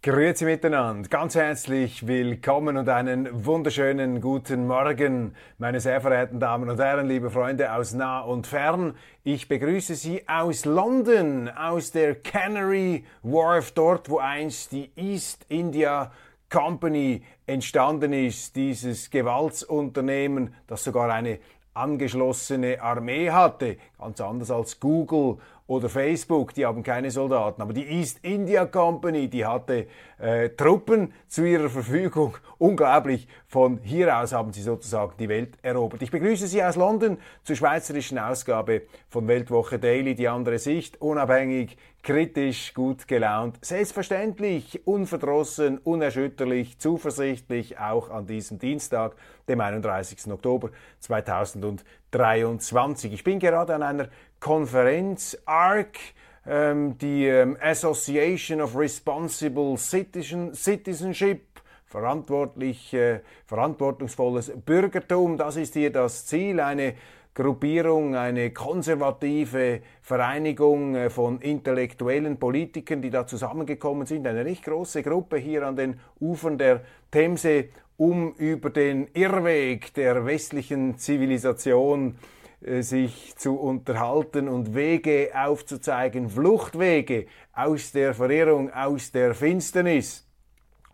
Grüezi miteinander, ganz herzlich willkommen und einen wunderschönen guten Morgen, meine sehr verehrten Damen und Herren, liebe Freunde aus nah und fern. Ich begrüße Sie aus London, aus der Canary Wharf, dort wo einst die East India Company entstanden ist, dieses Gewaltsunternehmen, das sogar eine angeschlossene Armee hatte, ganz anders als Google oder Facebook, die haben keine Soldaten. Aber die East India Company, die hatte äh, Truppen zu ihrer Verfügung. Unglaublich. Von hier aus haben sie sozusagen die Welt erobert. Ich begrüße Sie aus London zur schweizerischen Ausgabe von Weltwoche Daily, die andere Sicht, unabhängig, kritisch, gut gelaunt, selbstverständlich, unverdrossen, unerschütterlich, zuversichtlich, auch an diesem Dienstag, dem 31. Oktober 2023. Ich bin gerade an einer Konferenz ARC, die ähm, Association of Responsible Citizen, Citizenship, verantwortlich, äh, verantwortungsvolles Bürgertum, das ist hier das Ziel, eine Gruppierung, eine konservative Vereinigung äh, von intellektuellen Politikern, die da zusammengekommen sind, eine recht große Gruppe hier an den Ufern der Themse, um über den Irrweg der westlichen Zivilisation sich zu unterhalten und Wege aufzuzeigen, Fluchtwege aus der Verirrung, aus der Finsternis.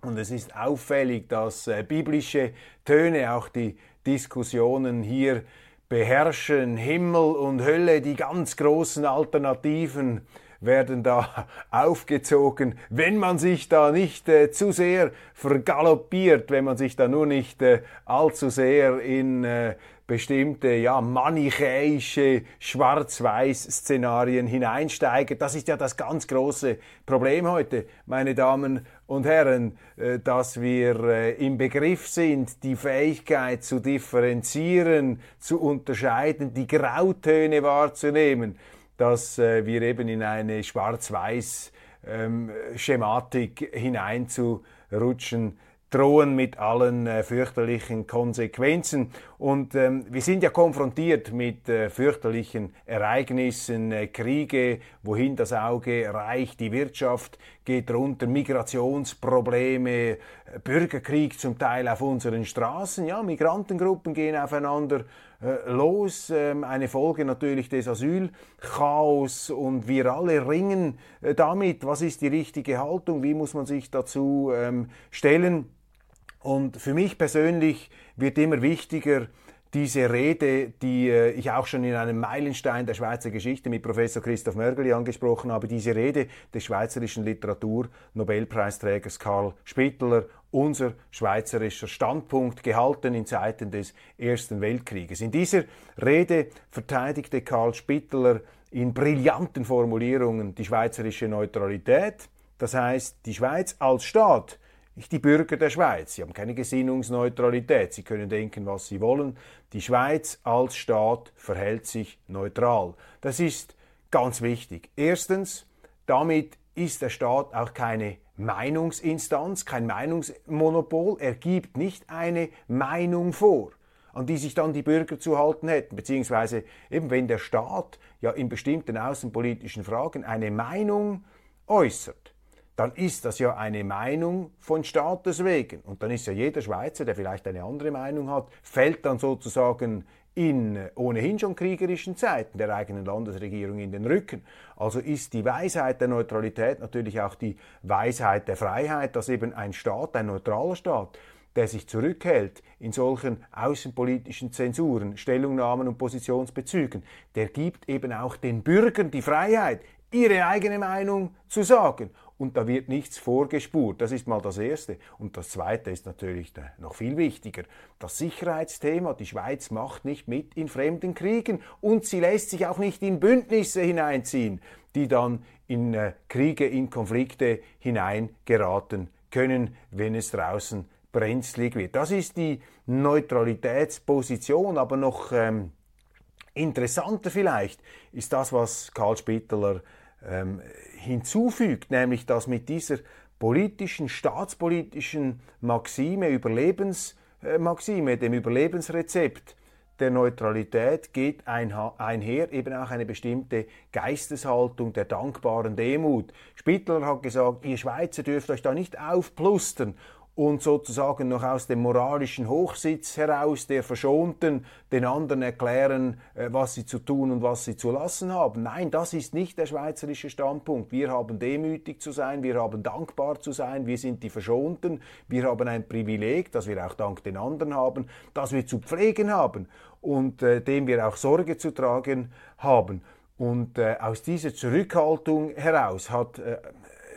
Und es ist auffällig, dass äh, biblische Töne auch die Diskussionen hier beherrschen. Himmel und Hölle, die ganz großen Alternativen werden da aufgezogen, wenn man sich da nicht äh, zu sehr vergaloppiert, wenn man sich da nur nicht äh, allzu sehr in äh, bestimmte ja, manichäische Schwarz-Weiß-Szenarien hineinsteigen. Das ist ja das ganz große Problem heute, meine Damen und Herren, äh, dass wir äh, im Begriff sind, die Fähigkeit zu differenzieren, zu unterscheiden, die Grautöne wahrzunehmen, dass äh, wir eben in eine Schwarz-Weiß-Schematik hineinzurutschen drohen mit allen fürchterlichen Konsequenzen. Und ähm, wir sind ja konfrontiert mit äh, fürchterlichen Ereignissen, äh, Kriege, wohin das Auge reicht, die Wirtschaft geht runter, Migrationsprobleme, äh, Bürgerkrieg zum Teil auf unseren Straßen, ja, Migrantengruppen gehen aufeinander äh, los, ähm, eine Folge natürlich des Asylchaos und wir alle ringen äh, damit, was ist die richtige Haltung, wie muss man sich dazu ähm, stellen. Und für mich persönlich wird immer wichtiger, diese Rede, die äh, ich auch schon in einem Meilenstein der Schweizer Geschichte mit Professor Christoph Mörgeli angesprochen habe, diese Rede des schweizerischen Literatur-Nobelpreisträgers Karl Spittler, unser schweizerischer Standpunkt, gehalten in Zeiten des Ersten Weltkrieges. In dieser Rede verteidigte Karl Spittler in brillanten Formulierungen die schweizerische Neutralität, das heißt die Schweiz als Staat nicht die Bürger der Schweiz. Sie haben keine Gesinnungsneutralität. Sie können denken, was sie wollen. Die Schweiz als Staat verhält sich neutral. Das ist ganz wichtig. Erstens, damit ist der Staat auch keine Meinungsinstanz, kein Meinungsmonopol. Er gibt nicht eine Meinung vor, an die sich dann die Bürger zu halten hätten. Beziehungsweise eben wenn der Staat ja in bestimmten außenpolitischen Fragen eine Meinung äußert, dann ist das ja eine Meinung von Staates wegen. Und dann ist ja jeder Schweizer, der vielleicht eine andere Meinung hat, fällt dann sozusagen in ohnehin schon kriegerischen Zeiten der eigenen Landesregierung in den Rücken. Also ist die Weisheit der Neutralität natürlich auch die Weisheit der Freiheit, dass eben ein Staat, ein neutraler Staat, der sich zurückhält in solchen außenpolitischen Zensuren, Stellungnahmen und Positionsbezügen, der gibt eben auch den Bürgern die Freiheit, ihre eigene Meinung zu sagen und da wird nichts vorgespurt. Das ist mal das Erste. Und das Zweite ist natürlich noch viel wichtiger. Das Sicherheitsthema. Die Schweiz macht nicht mit in fremden Kriegen und sie lässt sich auch nicht in Bündnisse hineinziehen, die dann in äh, Kriege, in Konflikte hineingeraten können, wenn es draußen brenzlig wird. Das ist die Neutralitätsposition, aber noch ähm, interessanter vielleicht ist das, was Karl Spitteler ähm, hinzufügt, nämlich dass mit dieser politischen, staatspolitischen Maxime, Überlebensmaxime, dem Überlebensrezept der Neutralität geht einher eben auch eine bestimmte Geisteshaltung der dankbaren Demut. Spittler hat gesagt, ihr Schweizer dürft euch da nicht aufplustern und sozusagen noch aus dem moralischen Hochsitz heraus der Verschonten den anderen erklären, äh, was sie zu tun und was sie zu lassen haben. Nein, das ist nicht der schweizerische Standpunkt. Wir haben demütig zu sein, wir haben dankbar zu sein, wir sind die Verschonten, wir haben ein Privileg, das wir auch dank den anderen haben, das wir zu pflegen haben und äh, dem wir auch Sorge zu tragen haben. Und äh, aus dieser Zurückhaltung heraus hat äh,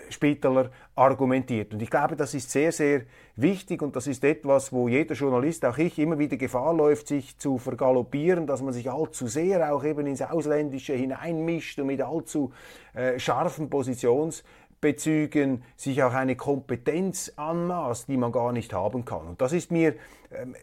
Spitaler argumentiert. Und ich glaube, das ist sehr, sehr wichtig und das ist etwas, wo jeder Journalist, auch ich, immer wieder Gefahr läuft, sich zu vergaloppieren, dass man sich allzu sehr auch eben ins Ausländische hineinmischt und mit allzu äh, scharfen Positionsbezügen sich auch eine Kompetenz anmaßt, die man gar nicht haben kann. Und das ist mir ähm,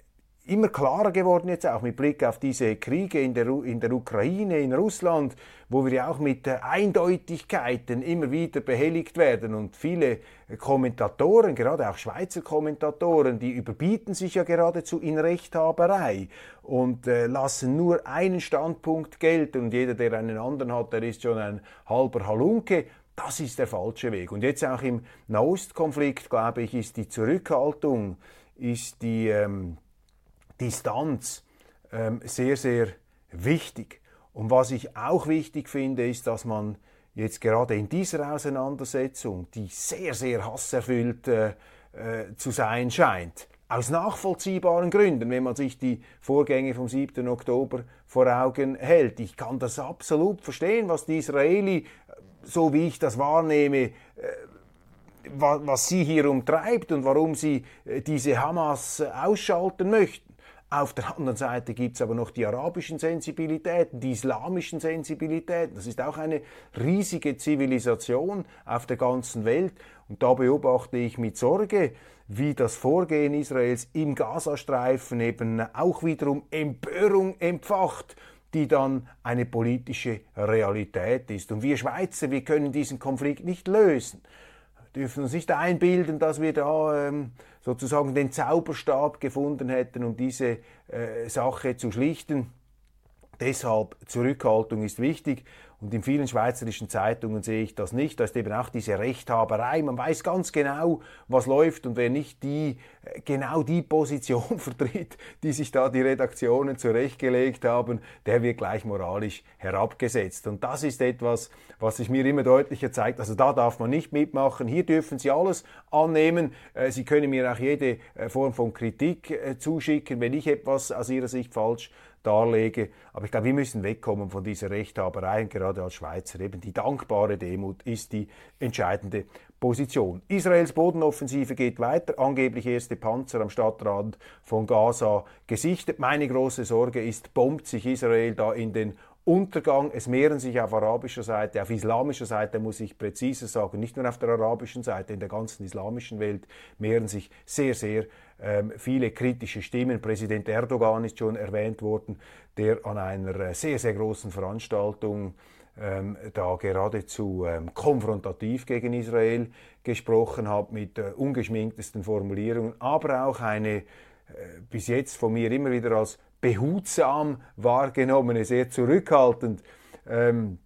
immer klarer geworden jetzt auch mit Blick auf diese Kriege in der, in der Ukraine, in Russland, wo wir ja auch mit Eindeutigkeiten immer wieder behelligt werden und viele Kommentatoren, gerade auch Schweizer Kommentatoren, die überbieten sich ja geradezu in Rechthaberei und äh, lassen nur einen Standpunkt gelten und jeder, der einen anderen hat, der ist schon ein halber Halunke. Das ist der falsche Weg. Und jetzt auch im Nahostkonflikt, glaube ich, ist die Zurückhaltung, ist die ähm, Distanz ähm, sehr, sehr wichtig. Und was ich auch wichtig finde, ist, dass man jetzt gerade in dieser Auseinandersetzung, die sehr, sehr hasserfüllt äh, äh, zu sein scheint, aus nachvollziehbaren Gründen, wenn man sich die Vorgänge vom 7. Oktober vor Augen hält. Ich kann das absolut verstehen, was die Israeli, so wie ich das wahrnehme, äh, was sie hier umtreibt und warum sie äh, diese Hamas ausschalten möchten. Auf der anderen Seite gibt es aber noch die arabischen Sensibilitäten, die islamischen Sensibilitäten. Das ist auch eine riesige Zivilisation auf der ganzen Welt. Und da beobachte ich mit Sorge, wie das Vorgehen Israels im Gazastreifen eben auch wiederum Empörung empfacht die dann eine politische Realität ist. Und wir Schweizer, wir können diesen Konflikt nicht lösen dürfen uns nicht einbilden, dass wir da ähm, sozusagen den Zauberstab gefunden hätten, um diese äh, Sache zu schlichten. Deshalb Zurückhaltung ist wichtig und in vielen schweizerischen Zeitungen sehe ich das nicht. Da ist eben auch diese Rechthaberei. Man weiß ganz genau, was läuft und wer nicht die, äh, genau die Position vertritt, die sich da die Redaktionen zurechtgelegt haben, der wird gleich moralisch herabgesetzt. Und das ist etwas, was sich mir immer deutlicher zeigt. Also da darf man nicht mitmachen. Hier dürfen Sie alles annehmen. Äh, Sie können mir auch jede äh, Form von Kritik zuschicken, wenn ich etwas aus Ihrer Sicht falsch darlege. Aber ich glaube, wir müssen wegkommen von dieser Rechthaberei und gerade als Schweizer eben die dankbare Demut ist die entscheidende Position. Israels Bodenoffensive geht weiter, angeblich erste Panzer am Stadtrand von Gaza gesichtet. Meine große Sorge ist, bombt sich Israel da in den Untergang. Es mehren sich auf arabischer Seite, auf islamischer Seite muss ich präziser sagen, nicht nur auf der arabischen Seite, in der ganzen islamischen Welt mehren sich sehr, sehr ähm, viele kritische Stimmen. Präsident Erdogan ist schon erwähnt worden, der an einer äh, sehr, sehr großen Veranstaltung ähm, da geradezu ähm, konfrontativ gegen Israel gesprochen hat mit äh, ungeschminktesten Formulierungen, aber auch eine äh, bis jetzt von mir immer wieder als behutsam wahrgenommene, sehr zurückhaltend ähm,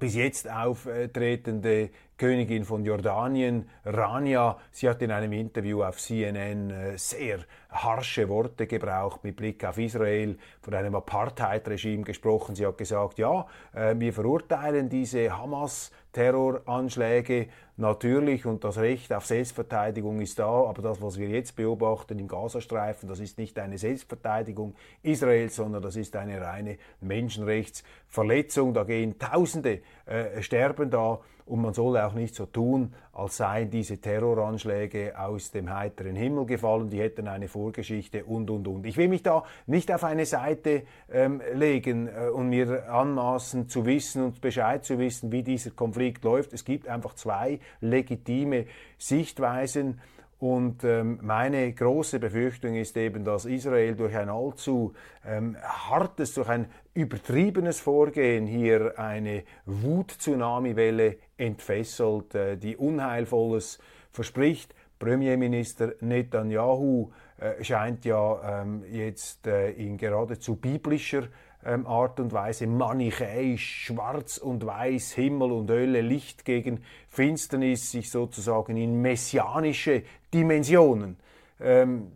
bis jetzt auftretende Königin von Jordanien, Rania, sie hat in einem Interview auf CNN äh, sehr harsche Worte gebraucht mit Blick auf Israel, von einem Apartheid-Regime gesprochen. Sie hat gesagt, ja, äh, wir verurteilen diese Hamas-Terroranschläge natürlich und das Recht auf Selbstverteidigung ist da, aber das, was wir jetzt beobachten im Gazastreifen, das ist nicht eine Selbstverteidigung Israels, sondern das ist eine reine Menschenrechtsverletzung. Da gehen Tausende äh, sterben da und man soll auch nicht so tun, als seien diese Terroranschläge aus dem heiteren Himmel gefallen, die hätten eine Vorgeschichte und, und, und. Ich will mich da nicht auf eine Seite ähm, legen äh, und mir anmaßen zu wissen und Bescheid zu wissen, wie dieser Konflikt läuft. Es gibt einfach zwei legitime Sichtweisen. Und ähm, meine große Befürchtung ist eben, dass Israel durch ein allzu ähm, hartes, durch ein übertriebenes Vorgehen hier eine Wut-Tsunami-Welle entfesselt, äh, die Unheilvolles verspricht. Premierminister Netanyahu äh, scheint ja ähm, jetzt äh, in geradezu biblischer ähm, Art und Weise manichäisch, schwarz und weiß, Himmel und Hölle, Licht gegen Finsternis, sich sozusagen in messianische Dimensionen ähm,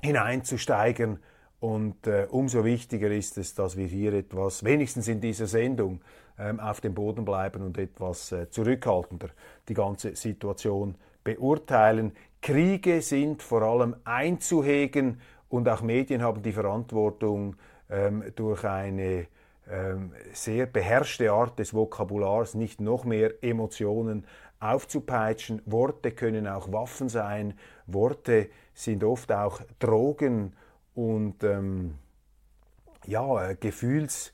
hineinzusteigen. Und äh, umso wichtiger ist es, dass wir hier etwas, wenigstens in dieser Sendung, ähm, auf dem Boden bleiben und etwas äh, zurückhaltender die ganze Situation beurteilen. Kriege sind vor allem einzuhegen und auch Medien haben die Verantwortung, ähm, durch eine ähm, sehr beherrschte Art des Vokabulars nicht noch mehr Emotionen aufzupeitschen. Worte können auch Waffen sein, Worte sind oft auch Drogen und ähm, ja, Gefühls,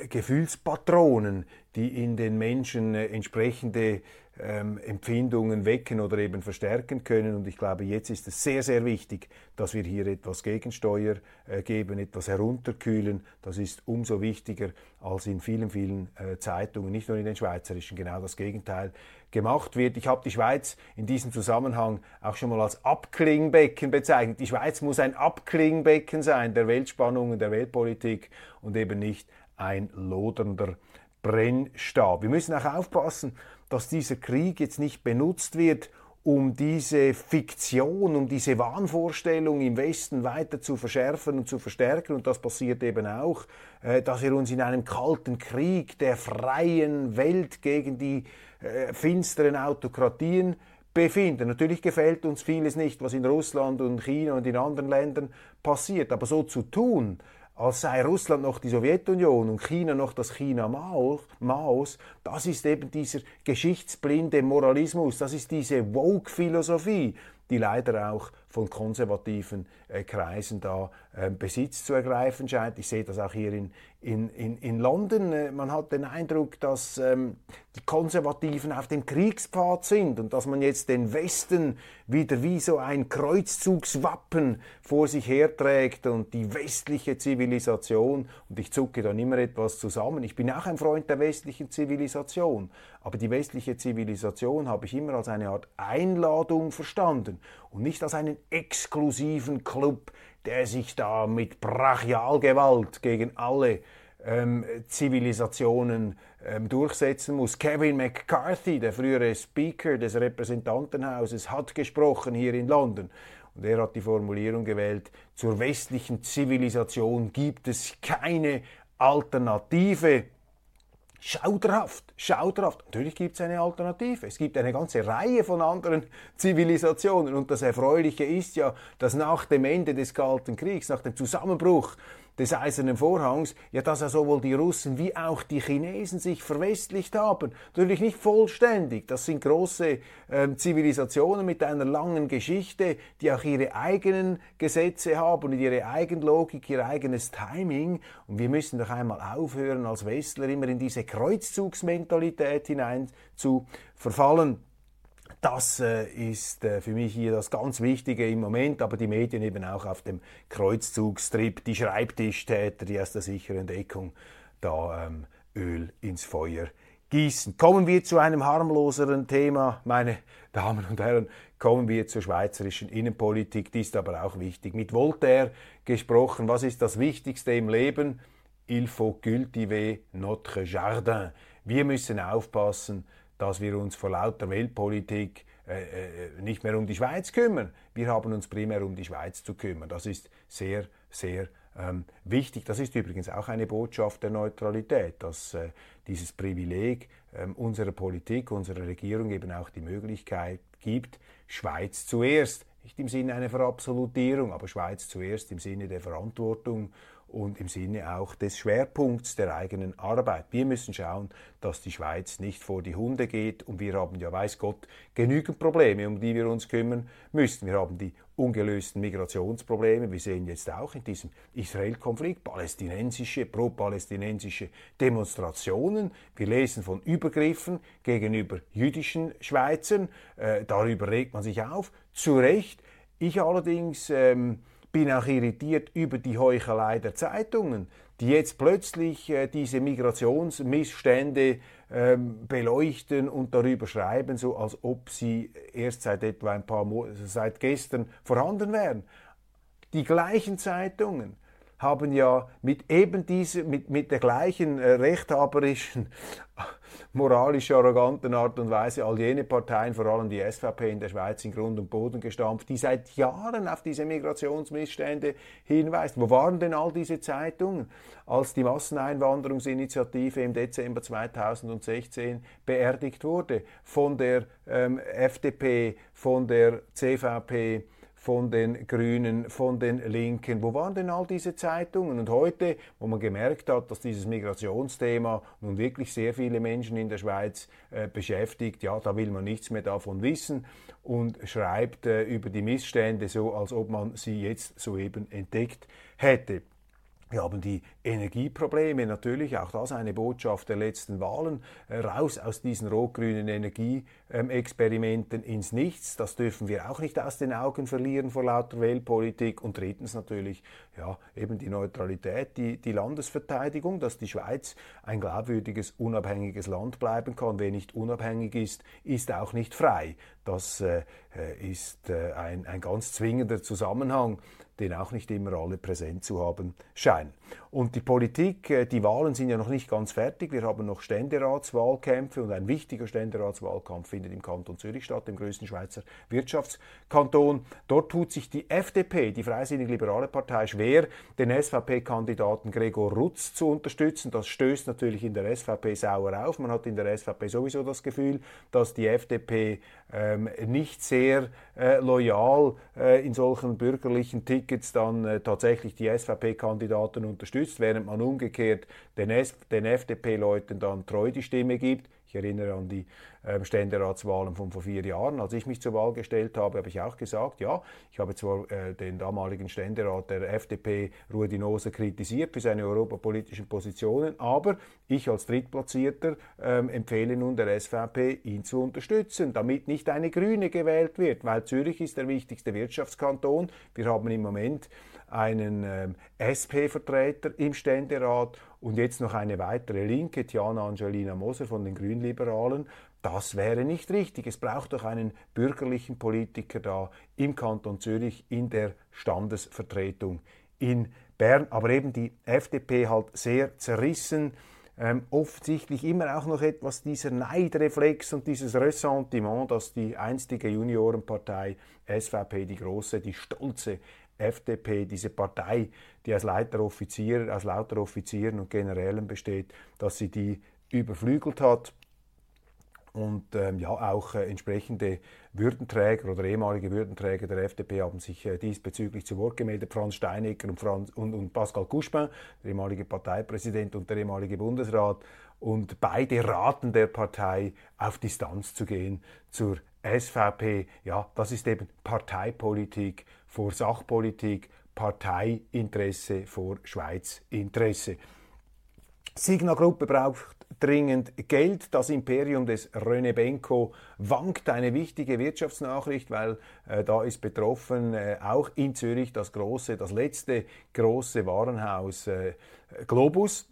äh, Gefühlspatronen, die in den Menschen äh, entsprechende ähm, Empfindungen wecken oder eben verstärken können. Und ich glaube, jetzt ist es sehr, sehr wichtig, dass wir hier etwas Gegensteuer äh, geben, etwas herunterkühlen. Das ist umso wichtiger, als in vielen, vielen äh, Zeitungen, nicht nur in den schweizerischen, genau das Gegenteil gemacht wird. Ich habe die Schweiz in diesem Zusammenhang auch schon mal als Abklingbecken bezeichnet. Die Schweiz muss ein Abklingbecken sein der Weltspannungen, der Weltpolitik und eben nicht ein lodernder Brennstab. Wir müssen auch aufpassen, dass dieser Krieg jetzt nicht benutzt wird, um diese Fiktion, um diese Wahnvorstellung im Westen weiter zu verschärfen und zu verstärken. Und das passiert eben auch, äh, dass wir uns in einem kalten Krieg der freien Welt gegen die äh, finsteren Autokratien befinden. Natürlich gefällt uns vieles nicht, was in Russland und China und in anderen Ländern passiert. Aber so zu tun, als sei Russland noch die Sowjetunion und China noch das China Maos, das ist eben dieser geschichtsblinde Moralismus, das ist diese Woke-Philosophie, die leider auch von konservativen äh, Kreisen da äh, Besitz zu ergreifen scheint. Ich sehe das auch hier in, in, in, in London. Äh, man hat den Eindruck, dass ähm, die Konservativen auf dem Kriegspfad sind und dass man jetzt den Westen wieder wie so ein Kreuzzugswappen vor sich herträgt und die westliche Zivilisation, und ich zucke dann immer etwas zusammen, ich bin auch ein Freund der westlichen Zivilisation, aber die westliche Zivilisation habe ich immer als eine Art Einladung verstanden und nicht als einen exklusiven Club, der sich da mit Brachialgewalt gegen alle ähm, Zivilisationen ähm, durchsetzen muss. Kevin McCarthy, der frühere Speaker des Repräsentantenhauses, hat gesprochen hier in London. Und er hat die Formulierung gewählt, zur westlichen Zivilisation gibt es keine Alternative. Schauderhaft, schauderhaft. Natürlich gibt es eine Alternative. Es gibt eine ganze Reihe von anderen Zivilisationen. Und das Erfreuliche ist ja, dass nach dem Ende des Kalten Kriegs, nach dem Zusammenbruch des Eisernen Vorhangs, ja, dass ja sowohl die Russen wie auch die Chinesen sich verwestlicht haben. Natürlich nicht vollständig. Das sind große äh, Zivilisationen mit einer langen Geschichte, die auch ihre eigenen Gesetze haben und ihre Eigenlogik, ihr eigenes Timing. Und wir müssen doch einmal aufhören, als Westler immer in diese Kreuzzugsmentalität hinein zu verfallen. Das äh, ist äh, für mich hier das ganz Wichtige im Moment, aber die Medien eben auch auf dem Kreuzzugstrip, die Schreibtischtäter, die aus der sicheren Deckung da ähm, Öl ins Feuer gießen. Kommen wir zu einem harmloseren Thema, meine Damen und Herren, kommen wir zur schweizerischen Innenpolitik, die ist aber auch wichtig. Mit Voltaire gesprochen, was ist das Wichtigste im Leben? Il faut cultiver notre jardin. Wir müssen aufpassen, dass wir uns vor lauter Weltpolitik äh, äh, nicht mehr um die Schweiz kümmern. Wir haben uns primär um die Schweiz zu kümmern. Das ist sehr, sehr ähm, wichtig. Das ist übrigens auch eine Botschaft der Neutralität, dass äh, dieses Privileg äh, unserer Politik, unserer Regierung eben auch die Möglichkeit gibt, Schweiz zuerst, nicht im Sinne einer Verabsolutierung, aber Schweiz zuerst im Sinne der Verantwortung und im Sinne auch des Schwerpunkts der eigenen Arbeit. Wir müssen schauen, dass die Schweiz nicht vor die Hunde geht und wir haben ja, weiß Gott, genügend Probleme, um die wir uns kümmern müssen. Wir haben die ungelösten Migrationsprobleme. Wir sehen jetzt auch in diesem Israel-Konflikt palästinensische, pro-palästinensische Demonstrationen. Wir lesen von Übergriffen gegenüber jüdischen Schweizern. Äh, darüber regt man sich auf. Zu Recht. Ich allerdings ähm, bin auch irritiert über die Heuchelei der Zeitungen, die jetzt plötzlich äh, diese Migrationsmissstände ähm, beleuchten und darüber schreiben, so als ob sie erst seit etwa ein paar Mo seit gestern vorhanden wären. Die gleichen Zeitungen haben ja mit eben diese, mit, mit der gleichen äh, rechthaberischen, moralisch arroganten Art und Weise all jene Parteien, vor allem die SVP in der Schweiz, in Grund und Boden gestampft, die seit Jahren auf diese Migrationsmissstände hinweisen. Wo waren denn all diese Zeitungen, als die Masseneinwanderungsinitiative im Dezember 2016 beerdigt wurde von der ähm, FDP, von der CVP, von den Grünen, von den Linken. Wo waren denn all diese Zeitungen? Und heute, wo man gemerkt hat, dass dieses Migrationsthema nun wirklich sehr viele Menschen in der Schweiz äh, beschäftigt, ja, da will man nichts mehr davon wissen und schreibt äh, über die Missstände so, als ob man sie jetzt soeben entdeckt hätte. Wir haben die Energieprobleme, natürlich auch das eine Botschaft der letzten Wahlen, äh, raus aus diesen rot-grünen Energieexperimenten ins Nichts. Das dürfen wir auch nicht aus den Augen verlieren vor lauter Weltpolitik. Und drittens natürlich ja, eben die Neutralität, die, die Landesverteidigung, dass die Schweiz ein glaubwürdiges, unabhängiges Land bleiben kann. Wer nicht unabhängig ist, ist auch nicht frei. Das äh, äh ist äh, ein, ein ganz zwingender Zusammenhang den auch nicht immer alle präsent zu haben scheinen. Und die Politik, äh, die Wahlen sind ja noch nicht ganz fertig. Wir haben noch Ständeratswahlkämpfe und ein wichtiger Ständeratswahlkampf findet im Kanton Zürich statt, dem größten Schweizer Wirtschaftskanton. Dort tut sich die FDP, die Freisinnig-Liberale Partei, schwer, den SVP-Kandidaten Gregor Rutz zu unterstützen. Das stößt natürlich in der SVP sauer auf. Man hat in der SVP sowieso das Gefühl, dass die FDP ähm, nicht sehr äh, loyal äh, in solchen bürgerlichen Tickets dann äh, tatsächlich die SVP-Kandidaten unterstützt, während man umgekehrt den, den FDP-Leuten dann treu die Stimme gibt. Ich erinnere an die äh, Ständeratswahlen von vor vier Jahren. Als ich mich zur Wahl gestellt habe, habe ich auch gesagt, ja, ich habe zwar äh, den damaligen Ständerat der FDP, Ruedi kritisiert für seine europapolitischen Positionen, aber ich als Drittplatzierter äh, empfehle nun der SVP, ihn zu unterstützen, damit nicht eine Grüne gewählt wird, weil Zürich ist der wichtigste Wirtschaftskanton. Wir haben im Moment einen ähm, SP-Vertreter im Ständerat und jetzt noch eine weitere Linke, Tiana Angelina Moser von den Grünliberalen. Das wäre nicht richtig. Es braucht doch einen bürgerlichen Politiker da im Kanton Zürich in der Standesvertretung in Bern. Aber eben die FDP halt sehr zerrissen. Ähm, offensichtlich immer auch noch etwas dieser Neidreflex und dieses Ressentiment, dass die einstige Juniorenpartei SVP, die große, die stolze FDP, diese Partei, die aus lauter Offizieren, aus lauter Offizieren und Generälen besteht, dass sie die überflügelt hat und ähm, ja, auch äh, entsprechende Würdenträger oder ehemalige Würdenträger der FDP haben sich äh, diesbezüglich zu Wort gemeldet. Franz Steinecker und, Franz, und, und Pascal Couchepin, der ehemalige Parteipräsident und der ehemalige Bundesrat. Und beide raten der Partei, auf Distanz zu gehen zur SVP. Ja, das ist eben Parteipolitik vor Sachpolitik, Parteiinteresse vor Schweizinteresse. Signa Gruppe braucht dringend Geld. Das Imperium des René Benko wankt. Eine wichtige Wirtschaftsnachricht, weil äh, da ist betroffen äh, auch in Zürich das große, das letzte große Warenhaus äh, Globus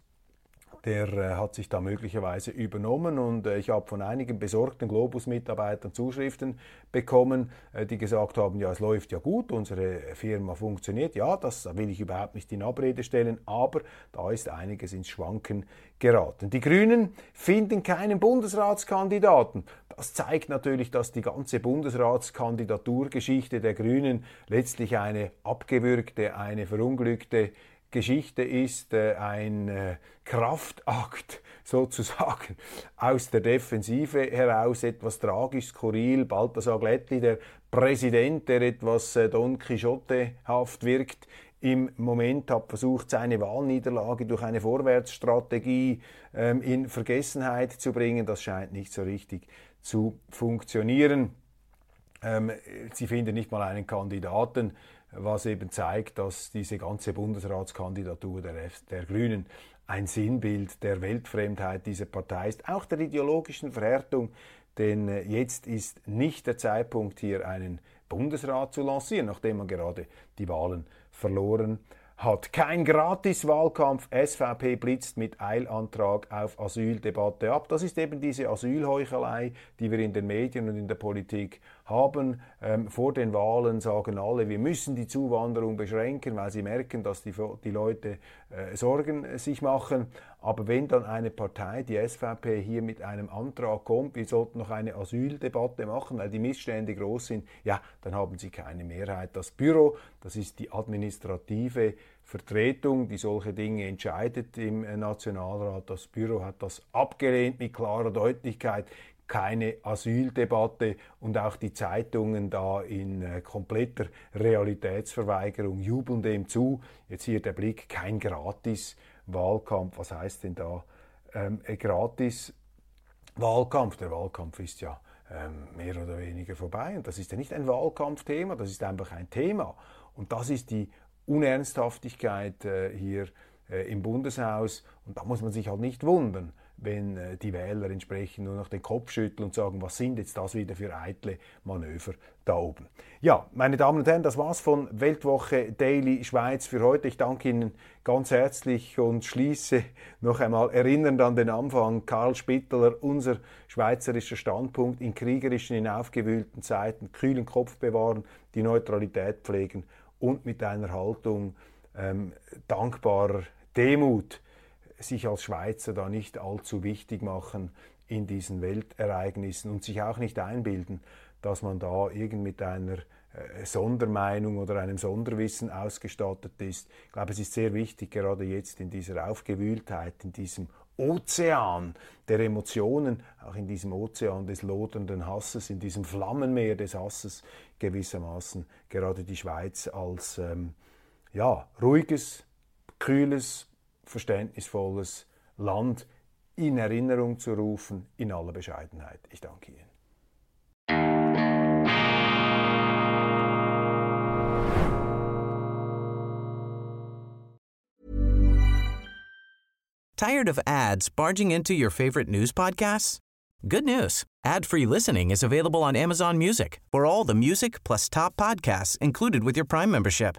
der äh, hat sich da möglicherweise übernommen und äh, ich habe von einigen besorgten Globus-Mitarbeitern Zuschriften bekommen, äh, die gesagt haben, ja, es läuft ja gut, unsere Firma funktioniert. Ja, das will ich überhaupt nicht in Abrede stellen, aber da ist einiges ins Schwanken geraten. Die Grünen finden keinen Bundesratskandidaten. Das zeigt natürlich, dass die ganze Bundesratskandidaturgeschichte der Grünen letztlich eine abgewürgte, eine verunglückte Geschichte ist äh, ein äh, Kraftakt sozusagen aus der Defensive heraus, etwas tragisch, skurril. Balthasar Glättli, der Präsident, der etwas äh, Don Quixote-haft wirkt im Moment hat versucht, seine Wahlniederlage durch eine Vorwärtsstrategie ähm, in Vergessenheit zu bringen. Das scheint nicht so richtig zu funktionieren. Ähm, sie finden nicht mal einen Kandidaten, was eben zeigt, dass diese ganze Bundesratskandidatur der, der Grünen ein Sinnbild der Weltfremdheit dieser Partei ist, auch der ideologischen Verhärtung, denn äh, jetzt ist nicht der Zeitpunkt, hier einen Bundesrat zu lancieren, nachdem man gerade die Wahlen verloren hat. Kein Gratis-Wahlkampf. SVP blitzt mit Eilantrag auf Asyldebatte ab. Das ist eben diese Asylheuchelei, die wir in den Medien und in der Politik haben. Ähm, vor den Wahlen sagen alle, wir müssen die Zuwanderung beschränken, weil sie merken, dass die, die Leute äh, Sorgen äh, sich machen. Aber wenn dann eine Partei, die SVP, hier mit einem Antrag kommt, wir sollten noch eine Asyldebatte machen, weil die Missstände groß sind, ja, dann haben sie keine Mehrheit. Das Büro, das ist die administrative Vertretung, die solche Dinge entscheidet im äh, Nationalrat. Das Büro hat das abgelehnt mit klarer Deutlichkeit keine Asyldebatte und auch die Zeitungen da in äh, kompletter Realitätsverweigerung jubeln dem zu. Jetzt hier der Blick, kein Gratis-Wahlkampf. Was heißt denn da ähm, Gratis-Wahlkampf? Der Wahlkampf ist ja ähm, mehr oder weniger vorbei und das ist ja nicht ein Wahlkampfthema, das ist einfach ein Thema. Und das ist die Unernsthaftigkeit äh, hier äh, im Bundeshaus und da muss man sich halt nicht wundern wenn äh, die Wähler entsprechend nur noch den Kopf schütteln und sagen, was sind jetzt das wieder für eitle Manöver da oben. Ja, meine Damen und Herren, das war's von Weltwoche Daily Schweiz für heute. Ich danke Ihnen ganz herzlich und schließe noch einmal erinnernd an den Anfang. Karl Spittler, unser schweizerischer Standpunkt in kriegerischen, in aufgewühlten Zeiten, kühlen Kopf bewahren, die Neutralität pflegen und mit einer Haltung ähm, dankbarer Demut sich als Schweizer da nicht allzu wichtig machen in diesen Weltereignissen und sich auch nicht einbilden, dass man da irgend mit einer äh, Sondermeinung oder einem Sonderwissen ausgestattet ist. Ich glaube, es ist sehr wichtig, gerade jetzt in dieser Aufgewühltheit, in diesem Ozean der Emotionen, auch in diesem Ozean des lodernden Hasses, in diesem Flammenmeer des Hasses gewissermaßen gerade die Schweiz als ähm, ja, ruhiges, kühles, verständnisvolles Land in Erinnerung zu rufen, in aller Bescheidenheit. Ich danke Ihnen. Tired of ads barging into your favorite news podcasts? Good news. Ad-free listening is available on Amazon Music for all the music plus top podcasts included with your Prime membership.